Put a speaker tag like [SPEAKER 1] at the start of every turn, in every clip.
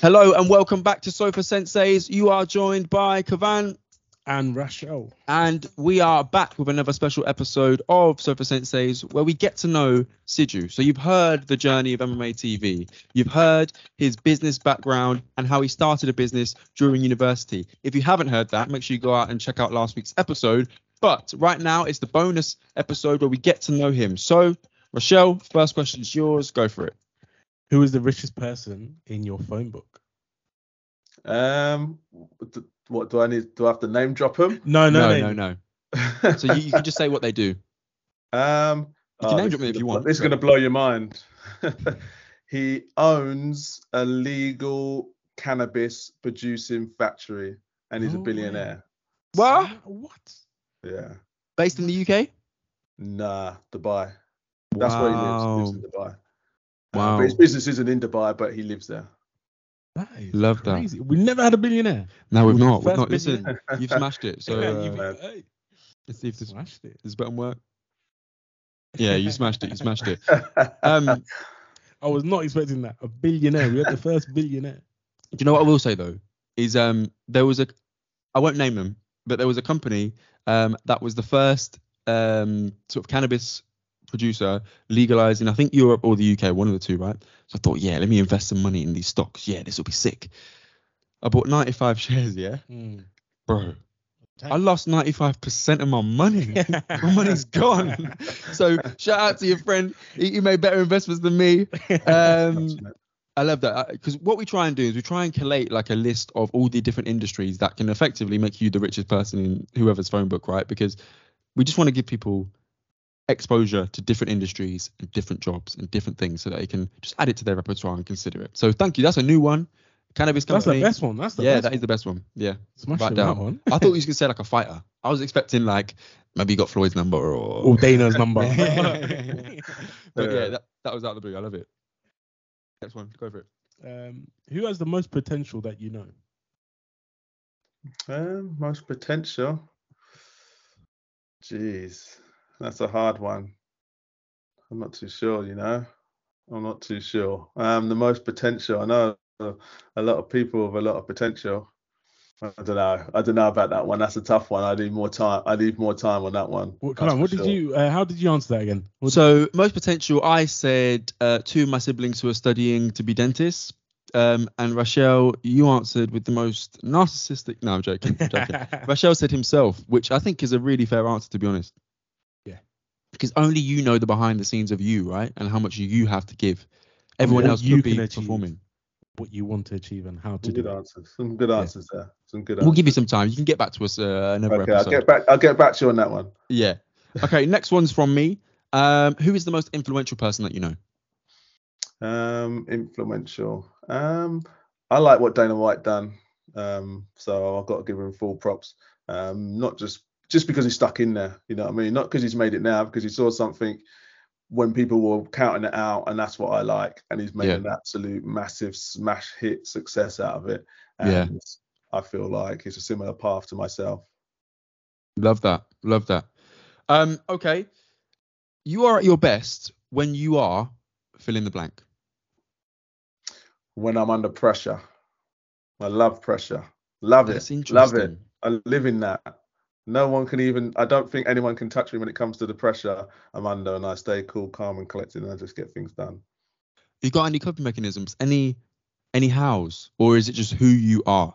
[SPEAKER 1] Hello and welcome back to Sofa Senseis. You are joined by Kavan
[SPEAKER 2] and Rachel.
[SPEAKER 1] and we are back with another special episode of Sofa Senseis where we get to know Siju. So you've heard the journey of MMA TV. You've heard his business background and how he started a business during university. If you haven't heard that, make sure you go out and check out last week's episode. But right now it's the bonus episode where we get to know him. So Rochelle, first question is yours. Go for it.
[SPEAKER 2] Who is the richest person in your phone book?
[SPEAKER 3] Um, what do I need? Do I have to name drop him?
[SPEAKER 2] No, no,
[SPEAKER 1] no,
[SPEAKER 2] no.
[SPEAKER 1] no. So you, you can just say what they do.
[SPEAKER 3] um,
[SPEAKER 1] You can name drop me if you want,
[SPEAKER 3] This is going to blow your mind. he owns a legal cannabis producing factory, and he's
[SPEAKER 2] No
[SPEAKER 3] a billionaire.
[SPEAKER 1] What?
[SPEAKER 2] What?
[SPEAKER 3] Yeah.
[SPEAKER 1] Based in the UK?
[SPEAKER 3] Nah, Dubai. That's where he lives. He lives in Dubai.
[SPEAKER 1] Wow.
[SPEAKER 3] Uh, but his business isn't in Dubai, but he lives there.
[SPEAKER 2] That is
[SPEAKER 1] Love that.
[SPEAKER 2] crazy. We never had a billionaire.
[SPEAKER 1] No, we've not. We've not. Listen, you've smashed it. So
[SPEAKER 2] Yeah,
[SPEAKER 1] uh,
[SPEAKER 2] you've-
[SPEAKER 3] uh,
[SPEAKER 2] hey,
[SPEAKER 1] let's see if this,
[SPEAKER 2] smashed it.
[SPEAKER 1] this button work. Yeah, you smashed it. You smashed it. Um,
[SPEAKER 2] I was not expecting that. A billionaire. We had the first billionaire.
[SPEAKER 1] do you know what I will say though? Is um there was a I won't name them, but there was a company um that was the first um sort of cannabis producer legalizing I think Europe or the UK, one of the two, right? So I thought, yeah, let me invest some money in these stocks. Yeah, this will be sick. I bought 95 shares, yeah,
[SPEAKER 2] Mm.
[SPEAKER 1] bro. I lost 95% of my money. my money's gone. So shout out to your friend. He made better investments than me. Um, I love that because what we try and do is we try and collate like a list of all the different industries that can effectively make you the richest person in whoever's phone book, right? Because we just want to give people exposure to different industries and different jobs and different things so that they can just add it to their repertoire and consider it. So thank you. That's a new one. Cannabis
[SPEAKER 2] That's
[SPEAKER 1] company.
[SPEAKER 2] the best one. That's the best one.
[SPEAKER 1] yeah,
[SPEAKER 2] best
[SPEAKER 1] that is
[SPEAKER 2] one.
[SPEAKER 1] the best one. Yeah.
[SPEAKER 2] Smash
[SPEAKER 1] right down.
[SPEAKER 2] that one.
[SPEAKER 1] I thought you was gonna say like a fighter. I was expecting like maybe you got Floyd's number or
[SPEAKER 2] Or Dana's number.
[SPEAKER 1] but
[SPEAKER 3] Yeah.
[SPEAKER 1] yeah, that, that was out of the blue. I love it. Next one, go for it.
[SPEAKER 2] um, who has the most potential that you know?
[SPEAKER 3] Um, most potential. Jeez, that's a hard one. I'm not too sure, you know. I'm not too sure. Um, the most potential. I know a, a lot of people with a lot of potential. I don't know. I don't know about that one. That's a tough one. I need more time. I need more time on that one.
[SPEAKER 2] What, come on,
[SPEAKER 3] for
[SPEAKER 2] what did
[SPEAKER 3] sure.
[SPEAKER 2] you? Uh, how did you answer that again? What-
[SPEAKER 1] So most potential, I said uh, two of my siblings who are studying to be dentists. Um, and Rachel, you answered with the most narcissistic. No, I'm joking. I'm joking. Rachel said himself, which I think is a really fair answer, to be honest.
[SPEAKER 2] Yeah.
[SPEAKER 1] Because only you know the behind the scenes of you, right? And how much you have to give. Everyone
[SPEAKER 2] what
[SPEAKER 1] else
[SPEAKER 2] you
[SPEAKER 1] could be
[SPEAKER 2] can
[SPEAKER 1] performing.
[SPEAKER 2] what you want to achieve and how to do.
[SPEAKER 3] Some
[SPEAKER 2] do
[SPEAKER 3] good
[SPEAKER 2] it.
[SPEAKER 3] answers. Some good answers there. Some good
[SPEAKER 1] We'll
[SPEAKER 3] answers.
[SPEAKER 1] give you some time. You can get back to us uh, another
[SPEAKER 3] Okay, I'll get back. I'll get back to you on that one.
[SPEAKER 1] Yeah. Okay. next one's from me. Um, who is the most influential person that you know?
[SPEAKER 3] Um, influential. Um, I like what Dana White done. Um, so I've got to give him full props. Um, not just just because he's stuck in there, you know what I mean? Not because he's made it now, because he saw something when people were counting it out, and that's what I like. And he's made
[SPEAKER 1] Yeah.
[SPEAKER 3] an absolute massive smash hit success out of it.
[SPEAKER 1] Yeah.
[SPEAKER 3] I feel like it's a similar path to myself.
[SPEAKER 1] Love that. Love that. Um, okay. You are at your best when you are fill in the blank.
[SPEAKER 3] When I'm under pressure, I love pressure. Love
[SPEAKER 1] That's
[SPEAKER 3] it. Love it. I live in that. No one can even. I don't think anyone can touch me when it comes to the pressure I'm under, and I stay cool, calm, and collected, and I just get things done.
[SPEAKER 1] You got any coping mechanisms? Any any hows? Or is it just who you are?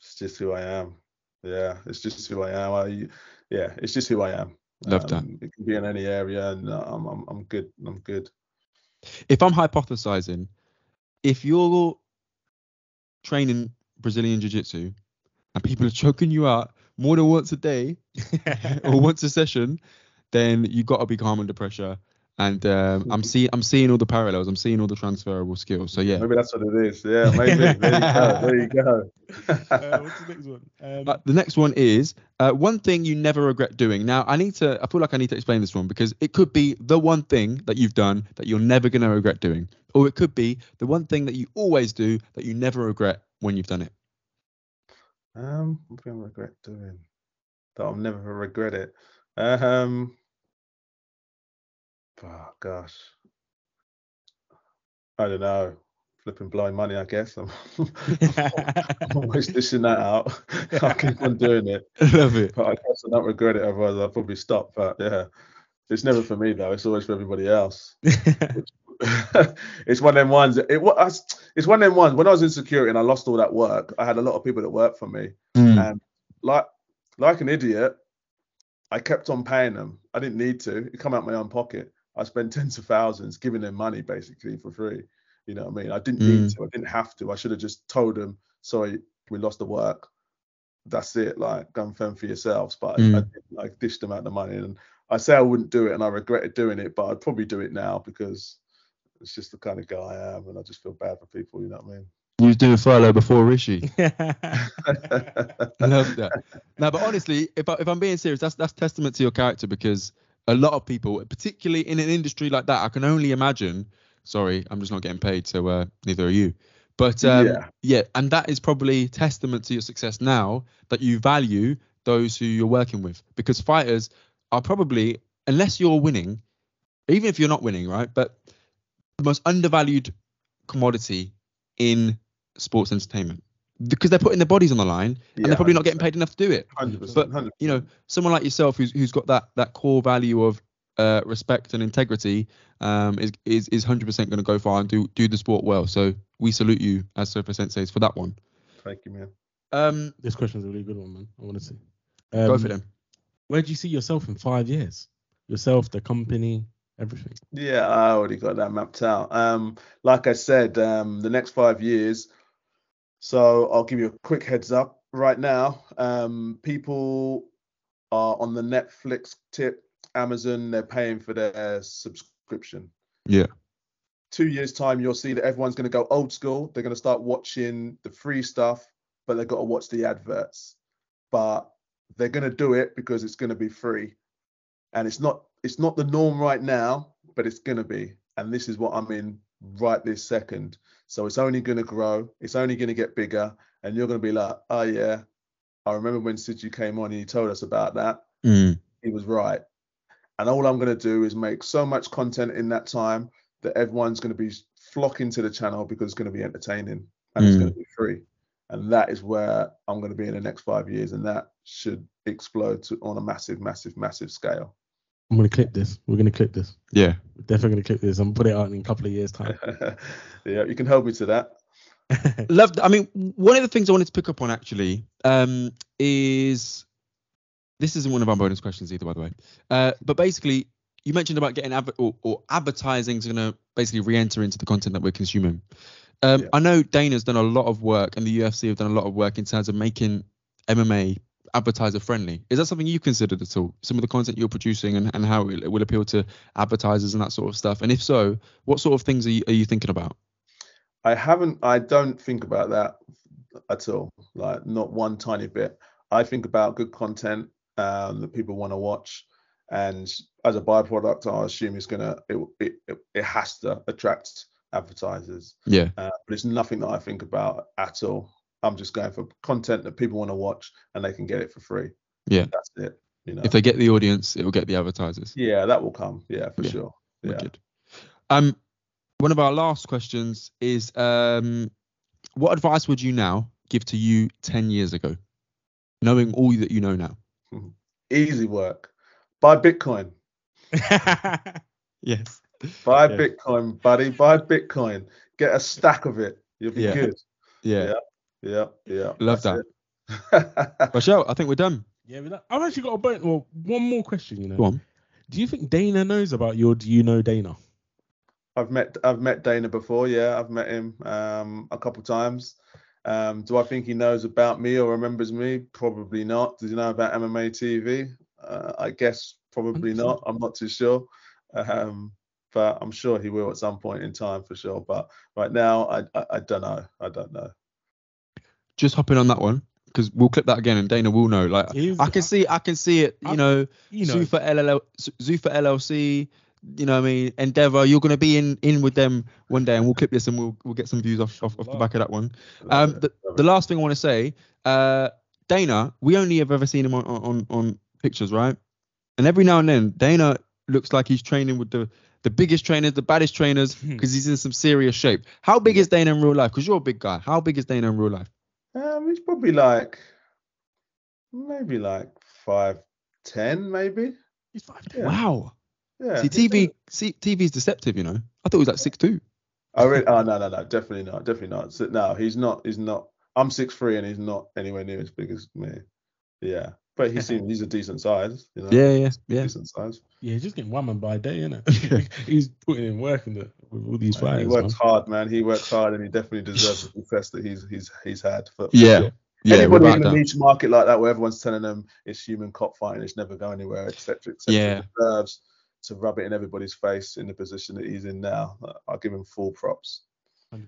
[SPEAKER 3] It's just who I am. Yeah, it's just who I am. I, yeah, it's just who I am.
[SPEAKER 1] Love that.
[SPEAKER 3] Um, It can be in any area, and uh, I'm, I'm, I'm good. I'm good.
[SPEAKER 1] If I'm hypothesizing, if you're training Brazilian Jiu Jitsu and people are choking you out more than once a day or once a session, then you got to be calm under pressure. And um, I'm seeing I'm seeing all the parallels. I'm seeing all the transferable skills. So yeah.
[SPEAKER 3] Maybe that's what it is. Yeah, maybe. there you go. There you go.
[SPEAKER 2] Uh, what's the next one? Um,
[SPEAKER 1] Uh, the next one is uh, one thing you never regret doing. Now, I need to. I feel like I need to explain this one because it could be the one thing that you've done that you're never going to regret doing, or it could be the one thing that you always do that you never regret when you've done it.
[SPEAKER 3] Um, what do I regret doing? That I'll never regret it. Um, oh gosh, I don't know. flipping blind money, I guess. I'm, I'm always dishing that out. I keep on doing it.
[SPEAKER 1] Love it.
[SPEAKER 3] But I guess I don't regret it, otherwise I'll probably stop. But yeah, it's never for me though. It's always for everybody else. it's one of them ones. It was. It's one of them ones. When I was in security and I lost all that work, I had a lot of people that worked for me,
[SPEAKER 1] Mm.
[SPEAKER 3] and like like an idiot, I kept on paying them. I didn't need to. It come out my own pocket. I spent tens of thousands giving them money basically for free. You know what I mean? I didn't need to. I didn't have to. I should have just told them, sorry, we lost the work. That's it. Like, go and fend for yourselves. But
[SPEAKER 1] Mm.
[SPEAKER 3] I, didn't, I dished them out the money. And I say I wouldn't do it and I regretted doing it, but I'd probably do it now because it's just the kind of guy I am and I just feel bad for people. You know what I mean?
[SPEAKER 1] You was doing furlough before Rishi.
[SPEAKER 2] yeah,
[SPEAKER 1] Love that. No, but honestly, if I, if I'm being serious, that's that's testament to your character because a lot of people, particularly in an industry like that, I can only imagine. Sorry, I'm just not getting paid, so uh, neither are you. But um,
[SPEAKER 3] Yeah.
[SPEAKER 1] yeah, and that is probably testament to your success now that you value those who you're working with because fighters are probably, unless you're winning, even if you're not winning, right? But the most undervalued commodity in sports entertainment because they're putting their bodies on the line and they're probably not getting paid enough to do it.
[SPEAKER 3] 100%.
[SPEAKER 1] But
[SPEAKER 3] 100%.
[SPEAKER 1] you know, someone like yourself who's who's got that that core value of uh, respect and integrity um, is is is 100% going to go far and do do the sport well. So we salute you as Sofa Senseis for that one.
[SPEAKER 3] Thank you, man.
[SPEAKER 1] Um,
[SPEAKER 2] this question's a really good one, man. I want to see.
[SPEAKER 1] go
[SPEAKER 2] Um,
[SPEAKER 1] for them.
[SPEAKER 2] Where do you see yourself in five years? Yourself, the company, everything.
[SPEAKER 3] Yeah, I already got that mapped out. Um, like I said, um, the next five years. So I'll give you a quick heads up right now. Um, people are on the Netflix tip, Amazon, they're paying for their subscription.
[SPEAKER 1] Yeah.
[SPEAKER 3] Two years time, you'll see that everyone's going to go old school. They're going to start watching the free stuff, but they've got to watch the adverts. But they're going to do it because it's going to be free and it's not it's not the norm right now but it's going to be. And this is what i'm in right this second. So it's only going to grow. It's only going to get bigger. And you're going to be like oh yeah. I remember when Siju came on and he told us about that.
[SPEAKER 1] Mm,
[SPEAKER 3] he was right. And all i'm going to do is make so much content in that time that everyone's going to be flocking to the channel because it's going to be entertaining and it's
[SPEAKER 1] Mm.
[SPEAKER 3] going to be free. And that is where i'm going to be in the next five years. And that should explode to, on a massive massive massive scale
[SPEAKER 2] I'm gonna clip this. We're gonna clip this.
[SPEAKER 1] yeah.
[SPEAKER 2] We're definitely gonna clip this and put it out in a couple of years' time.
[SPEAKER 3] yeah, you can hold me to that.
[SPEAKER 1] Love. I mean, one of the things I wanted to pick up on actually um, is this isn't one of our bonus questions either, by the way. Uh, but basically, you mentioned about getting adver- or, or advertising is going to basically re-enter into the content that we're consuming. Um,
[SPEAKER 3] Yeah.
[SPEAKER 1] I know Dana's done a lot of work, and the UFC have done a lot of work in terms of making MMA advertiser friendly. Is that something you considered at all? Some of the content you're producing and, and how it will appeal to advertisers and that sort of stuff. And if so, what sort of things are you, are you thinking about?
[SPEAKER 3] I haven't, I don't think about that at all. Like, not one tiny bit. I think about good content um, that people want to watch. And as a byproduct, I assume it's gonna, it, it, it, it has to attract advertisers.
[SPEAKER 1] Yeah.
[SPEAKER 3] Uh, but it's nothing that I think about at all. I'm just going for content that people want to watch and they can get it for free.
[SPEAKER 1] Yeah.
[SPEAKER 3] That's it. You know.
[SPEAKER 1] If they get the audience, it will get the advertisers.
[SPEAKER 3] yeah, that will come. Yeah, for
[SPEAKER 1] Yeah.
[SPEAKER 3] sure. Yeah.
[SPEAKER 1] Wicked. Um, one of our last questions is um, what advice would you now give to you 10 years ago, knowing all that you know now?
[SPEAKER 3] Easy work. Buy Bitcoin.
[SPEAKER 1] Yes.
[SPEAKER 3] Buy
[SPEAKER 2] Yeah.
[SPEAKER 3] Bitcoin, buddy. Buy Bitcoin. Get a stack of it. You'll be
[SPEAKER 1] Yeah.
[SPEAKER 3] good.
[SPEAKER 1] Yeah.
[SPEAKER 3] Yeah, yeah. Yeah.
[SPEAKER 1] Love
[SPEAKER 3] that's
[SPEAKER 1] that.
[SPEAKER 3] it.
[SPEAKER 1] Michelle, I think we're done.
[SPEAKER 2] yeah, but that- I've actually got a bon- well, one more question. You know,
[SPEAKER 1] Go on.
[SPEAKER 2] do you think Dana knows about your? Do you know Dana?
[SPEAKER 3] I've met I've met Dana before. Yeah, I've met him um, a couple times. Um, do I think he knows about me or remembers me? Probably not. Does he know about MMA TV? Uh, I guess probably
[SPEAKER 2] 100%.
[SPEAKER 3] not. I'm not too sure. Um, but I'm sure he will at some point in time for sure. But right now, I I, I don't know. I don't know.
[SPEAKER 1] Just hopping on that one because we'll clip that again and Dana will know. Like,
[SPEAKER 2] He's-
[SPEAKER 1] I can see, I can see it. You
[SPEAKER 2] I-
[SPEAKER 1] know,
[SPEAKER 2] You know,
[SPEAKER 1] Zuffa LLL, Zuffa LLC. You know, what I mean, Endeavor. You're going to be in in with them one day, and we'll clip this and we'll we'll get some views off off, off the back of that one. Um, the, the last thing I want to say, uh, Dana, we only have ever seen him on, on on pictures, right? And every now and then, Dana looks like he's training with the the biggest trainers, the baddest trainers,
[SPEAKER 2] Hmm.
[SPEAKER 1] because he's in some serious shape. How big is Dana in real life? Because you're a big guy. How big is Dana in real life?
[SPEAKER 3] Um, he's probably like maybe like five ten, maybe.
[SPEAKER 2] He's five ten.
[SPEAKER 3] Yeah.
[SPEAKER 1] Wow.
[SPEAKER 3] Yeah.
[SPEAKER 1] See, TV, see, TV's deceptive, you know. I thought he was like six two.
[SPEAKER 3] I really, oh no no no definitely not definitely not. So, no, he's not. He's not. I'm six three and he's not anywhere near as big as me. Yeah, but he seems he's a decent size. You know?
[SPEAKER 1] Yeah, yeah, yeah.
[SPEAKER 3] Decent size.
[SPEAKER 2] Yeah, he's just getting one man by day, isn't it? he's putting in work in the, with all these
[SPEAKER 3] Man,
[SPEAKER 2] fighters.
[SPEAKER 3] he
[SPEAKER 2] man.
[SPEAKER 3] works hard, man. He works hard, and he definitely deserves the success that he's he's he's had. For, for
[SPEAKER 1] Yeah,
[SPEAKER 3] sure.
[SPEAKER 1] Yeah,
[SPEAKER 3] Anybody in a
[SPEAKER 1] doubt.
[SPEAKER 3] niche market like that, where everyone's telling them it's human cop fighting, it's never going anywhere, etc., etc.,
[SPEAKER 1] Yeah.
[SPEAKER 3] deserves to rub it in everybody's face in the position that he's in now. I'll give him full props.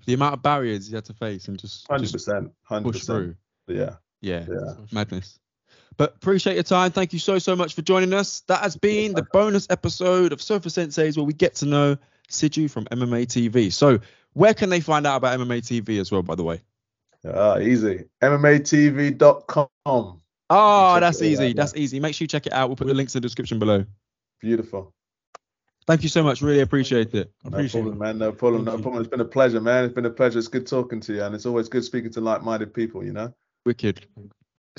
[SPEAKER 1] The amount of barriers he had to face and just,
[SPEAKER 3] Hundred
[SPEAKER 1] just
[SPEAKER 3] percent, hundred
[SPEAKER 1] push through.
[SPEAKER 3] percent. Yeah,
[SPEAKER 1] Yeah,
[SPEAKER 3] yeah.
[SPEAKER 1] madness. But appreciate your time. Thank you so so much for joining us. That has been the bonus episode of Sofa Senseis where we get to know Siju from MMA TV. So where can they find out about MMA TV as well? By the way.
[SPEAKER 3] Ah, easy. MMATV.com.
[SPEAKER 1] Oh,
[SPEAKER 3] Check
[SPEAKER 1] that's
[SPEAKER 3] out,
[SPEAKER 1] easy.
[SPEAKER 3] yeah.
[SPEAKER 1] That's easy. Make sure you check it out. We'll put the links in the description below.
[SPEAKER 3] Beautiful.
[SPEAKER 1] Thank you so much. Really appreciate it.
[SPEAKER 2] I
[SPEAKER 3] No problem,
[SPEAKER 2] it.
[SPEAKER 3] man. No problem.
[SPEAKER 2] Thank
[SPEAKER 3] No
[SPEAKER 2] you.
[SPEAKER 3] problem. It's been a pleasure, man. It's been a pleasure. It's good talking to you, and it's always good speaking to like-minded people. You know.
[SPEAKER 1] Wicked.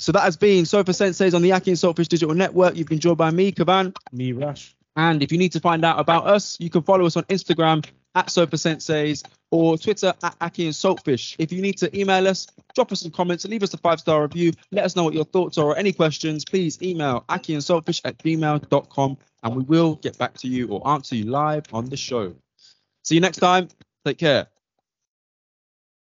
[SPEAKER 1] So that has been Sofa Senseis on the Akhi and Saltfish Digital Network. You've been joined by me, Kavan.
[SPEAKER 2] Me, Rush.
[SPEAKER 1] And if you need to find out about us, you can follow us on Instagram at Sofa Senseis or Twitter at Akhi and Saltfish. If you need to email us, drop us some comments, leave us a five star review, let us know what your thoughts are or any questions, please email Akhi and Saltfish at gmail.com and we will get back to you or answer you live on the show. See you next time. Take care.